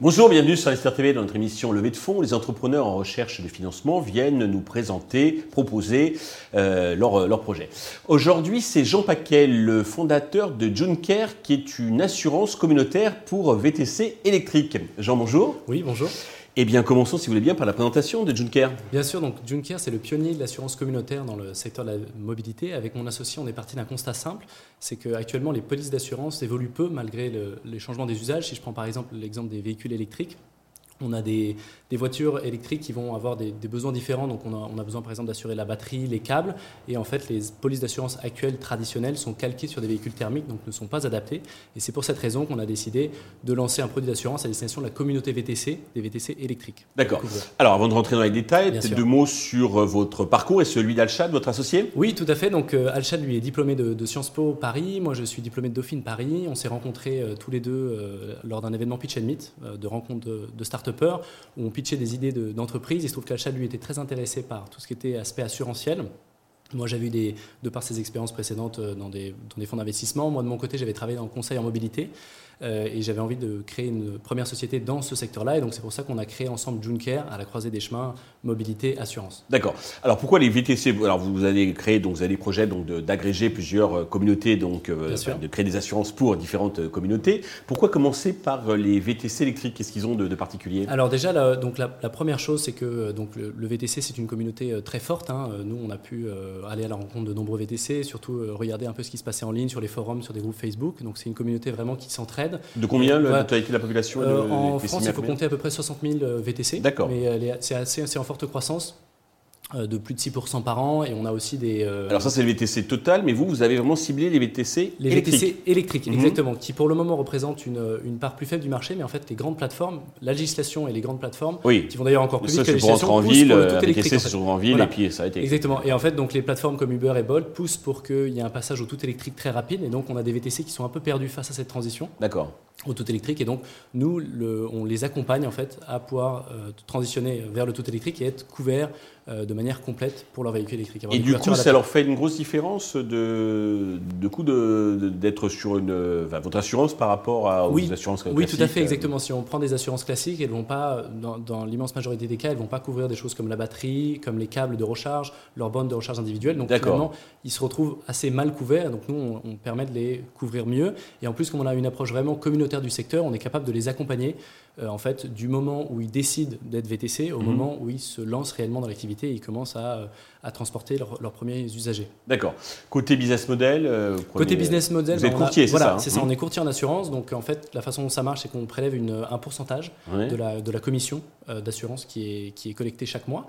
Bonjour, bienvenue sur Esther TV dans notre émission Levée de fonds. Les entrepreneurs en recherche de financement viennent nous présenter, proposer euh, leur, leur, projet. Aujourd'hui, c'est Jean Paquet, le fondateur de Junker, qui est une assurance communautaire pour VTC électrique. Jean, bonjour. Oui, bonjour. Eh bien, commençons, si vous voulez bien, par la présentation de Junker. Bien sûr, donc Junker, c'est le pionnier de l'assurance communautaire dans le secteur de la mobilité. Avec mon associé, on est parti d'un constat simple, c'est qu'actuellement, les polices d'assurance évoluent peu malgré les changements des usages. Si je prends par exemple l'exemple des véhicules électriques, on a des, voitures électriques qui vont avoir des, besoins différents. Donc, on a, besoin, par exemple, d'assurer la batterie, les câbles. Et en fait, les polices d'assurance actuelles traditionnelles sont calquées sur des véhicules thermiques, donc ne sont pas adaptées. Et c'est pour cette raison qu'on a décidé de lancer un produit d'assurance à destination de la communauté VTC, des VTC électriques. D'accord. Alors, avant de rentrer dans les détails, deux mots sur euh, votre parcours et celui d'Alchad, votre associé Oui, tout à fait. Donc, euh, Alchad, lui, est diplômé de, Sciences Po Paris. Moi, je suis diplômé de Dauphine Paris. On s'est rencontrés euh, tous les deux lors d'un événement Pitch and Meet, de rencontre de, de où on pitchait des idées d'entreprise. Il se trouve qu'Alchad, lui, était très intéressé par tout ce qui était aspect assurantiel. Moi, j'avais eu, des, de par ses expériences précédentes euh, dans des, dans des fonds d'investissement, moi, de mon côté, j'avais travaillé dans le conseil en mobilité. Euh, et j'avais envie de créer une première société dans ce secteur-là. Et donc c'est pour ça qu'on a créé ensemble Junecare à la croisée des chemins mobilité assurance. D'accord. Alors pourquoi les VTC Alors vous avez créé donc vous avez des projets donc d'agréger plusieurs euh, communautés donc euh, de créer des assurances pour différentes communautés. Pourquoi commencer par les VTC électriques? Qu'est-ce qu'ils ont de, particulier? Alors déjà la, donc la, première chose c'est que donc le, VTC c'est une communauté très forte. Hein. Nous on a pu aller à la rencontre de nombreux VTC, surtout regarder un peu ce qui se passait en ligne sur les forums, sur des groupes Facebook. Donc c'est une communauté vraiment qui s'entraide de combien la totalité de la population euh, En France, il faut compter à peu près 60 000 VTC. D'accord. Mais c'est assez, en forte croissance. Euh, de plus de 6% par an et on a aussi des... Euh, Alors ça c'est le VTC total, mais vous, vous avez vraiment ciblé les VTC les VTC électriques, mhm. exactement, qui pour le moment représentent une, une, part plus faible du marché, mais en fait les grandes plateformes, la législation et les grandes plateformes, oui. qui vont d'ailleurs encore plus vite que la législation, en ville, pour le tout électrique. VTC c'est en ville et puis ça a été... Exactement, et en fait donc les plateformes comme Uber et Bolt poussent pour qu'il y ait un passage au tout électrique très rapide et donc on a des VTC qui sont un peu perdus face à cette transition. D'accord au tout électrique et donc nous le, on les accompagne en fait à pouvoir euh, transitionner vers le tout électrique et être couverts euh, de manière complète pour leur véhicule électrique. Et du coup, ça leur fait une grosse différence de, de coût d'être sur une, votre assurance par rapport à, aux assurances classiques Oui, tout à fait, exactement. Si on prend des assurances classiques, elles vont pas, dans, l'immense majorité des cas, elles vont pas couvrir des choses comme la batterie, comme les câbles de recharge, leurs bornes de recharge individuelles. Donc finalement, ils se retrouvent assez mal couverts. Donc nous, on, on permet de les couvrir mieux. Et en plus, comme on a une approche vraiment communautaire du secteur, on est capable de les accompagner euh, en fait, du moment où ils décident d'être VTC au mhm. moment où ils se lancent réellement dans l'activité et ils commencent à, euh, à transporter leurs premiers usagers. D'accord. Côté business model euh, Côté business model, vous êtes courtier, c'est voilà, ça, hein c'est ça. On est courtier en assurance, donc en fait, la façon dont ça marche, c'est qu'on prélève une, un pourcentage de, la, de la commission d'assurance qui est, qui est collectée chaque mois.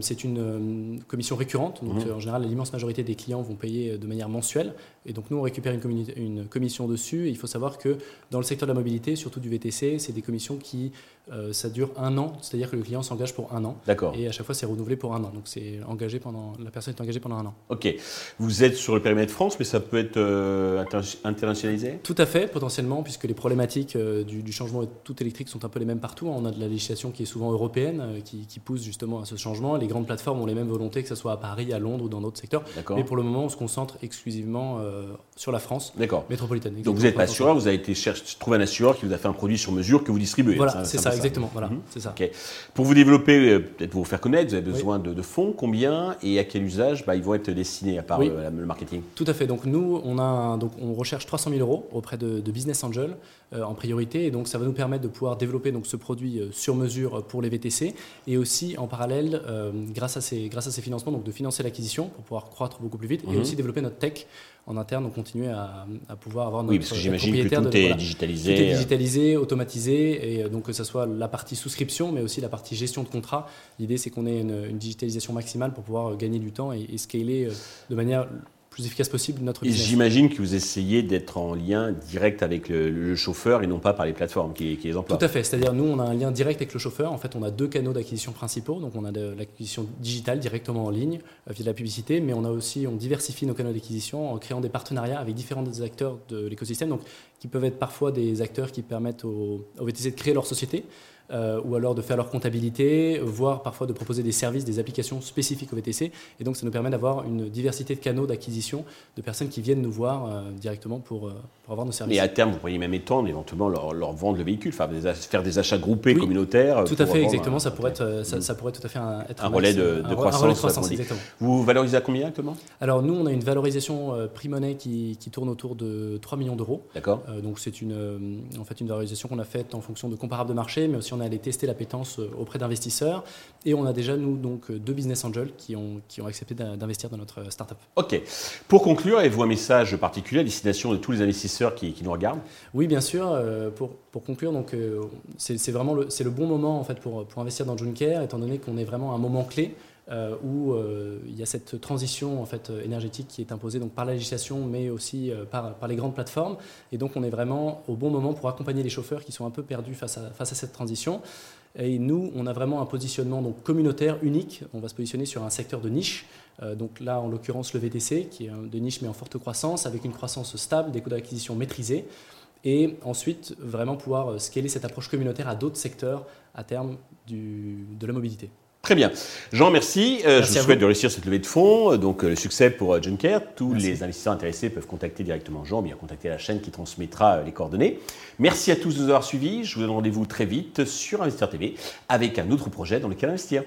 c'est une commission récurrente, donc mhm. en général, l'immense majorité des clients vont payer de manière mensuelle, et donc nous, on récupère une, une commission dessus. Et il faut savoir que dans le secteur de la mobilité, surtout du VTC, c'est des commissions qui euh, ça dure un an, c'est-à-dire que le client s'engage pour un an. D'accord. Et à chaque fois, c'est renouvelé pour un an. Donc, c'est engagé pendant, la personne est engagée pendant un an. Ok. Vous êtes sur le périmètre France, mais ça peut être euh, internationalisé? Tout à fait, potentiellement, puisque les problématiques euh, du, changement tout électrique sont un peu les mêmes partout. On a de la législation qui est souvent européenne, qui, pousse justement à ce changement. Les grandes plateformes ont les mêmes volontés, que ce soit à Paris, à Londres ou dans d'autres secteurs. Mais pour le moment, on se concentre exclusivement sur la France métropolitaine. Donc, vous n'êtes pas assureur, vous avez été chercher, trouver un assureur qui vous a fait un produit sur mesure que vous distribuez. Voilà, c'est ça, exactement. Voilà, mhm. c'est ça. Pour vous développer, euh, peut-être vous faire connaître, vous avez besoin de, fonds. Combien et à quel usage bah, ils vont être destinés à part euh, le marketing? Tout à fait. Donc nous, on a donc on recherche 300 000 euros auprès de, business angels euh, en priorité, et donc ça va nous permettre de pouvoir développer donc ce produit sur mesure pour les VTC, et aussi en parallèle, grâce à ces grâce à ces financements, donc de financer l'acquisition pour pouvoir croître beaucoup plus vite, et mhm. aussi développer notre tech en interne, donc continuer à, pouvoir avoir notre Oui, parce que j'imagine que tout est digitalisé. Tout est digitalisé, automatisé, et donc que ce soit la partie souscription, mais aussi la partie gestion de contrat. L'idée, c'est qu'on ait une, digitalisation maximale pour pouvoir gagner du temps et, et scaler euh, de manière plus efficace possible notre business. J'imagine que vous essayez d'être en lien direct avec le, chauffeur et non pas par les plateformes qui, les emploient. Tout à fait. C'est-à-dire, nous, on a un lien direct avec le chauffeur. En fait, on a deux canaux d'acquisition principaux. Donc, on a de l'acquisition digitale directement en ligne euh, via de la publicité, mais on a aussi, on diversifie nos canaux d'acquisition en créant des partenariats avec différents acteurs de l'écosystème, donc qui peuvent être parfois des acteurs qui permettent aux, aux VTC de créer leur société ou alors de faire leur comptabilité, voire parfois de proposer des services, des applications spécifiques au VTC. Et donc ça nous permet d'avoir une diversité de canaux d'acquisition de personnes qui viennent nous voir directement pour, pour, avoir nos services. Et à terme, vous pourriez même étendre éventuellement leur, leur vendre le véhicule, faire des, faire des achats groupés communautaires. Tout à fait, exactement. Ça pourrait, être, ça, pourrait tout à fait être un, relais de, croissance. Vous valorisez à combien actuellement? Alors nous, on a une valorisation prix-monnaie qui, qui, tourne autour de 3 millions d'euros. D'accord. donc c'est une, en fait une valorisation qu'on a faite en fonction de comparables de marché, mais aussi on a allé tester l'appétence auprès d'investisseurs. Et on a déjà, nous, donc, deux business angels qui ont, qui ont accepté d'investir dans notre startup. OK. Pour conclure, avez-vous un message particulier à destination de tous les investisseurs qui, qui nous regardent? Oui, bien sûr. pour, pour, conclure, donc, c'est vraiment le, le bon moment en fait, pour, pour investir dans Junecare, étant donné qu'on est vraiment à un moment clé. Euh, où euh, il y a cette transition en fait, énergétique qui est imposée donc, par la législation, mais aussi euh, par, les grandes plateformes. Et donc on est vraiment au bon moment pour accompagner les chauffeurs qui sont un peu perdus face à, cette transition. Et nous, on a vraiment un positionnement donc, communautaire unique. On va se positionner sur un secteur de niche. donc là, en l'occurrence, le VTC, qui est de niche mais en forte croissance, avec une croissance stable, des coûts d'acquisition maîtrisés et ensuite vraiment pouvoir scaler cette approche communautaire à d'autres secteurs à terme de la mobilité. Très bien. Jean, merci. Euh, je vous souhaite de réussir cette levée de fonds. Donc, euh, le succès pour euh, Junker. Tous les investisseurs intéressés peuvent contacter directement Jean, bien contacter la chaîne qui transmettra les coordonnées. Merci à tous de nous avoir suivis. Je vous donne rendez-vous très vite sur Investir TV avec un autre projet dans lequel investir.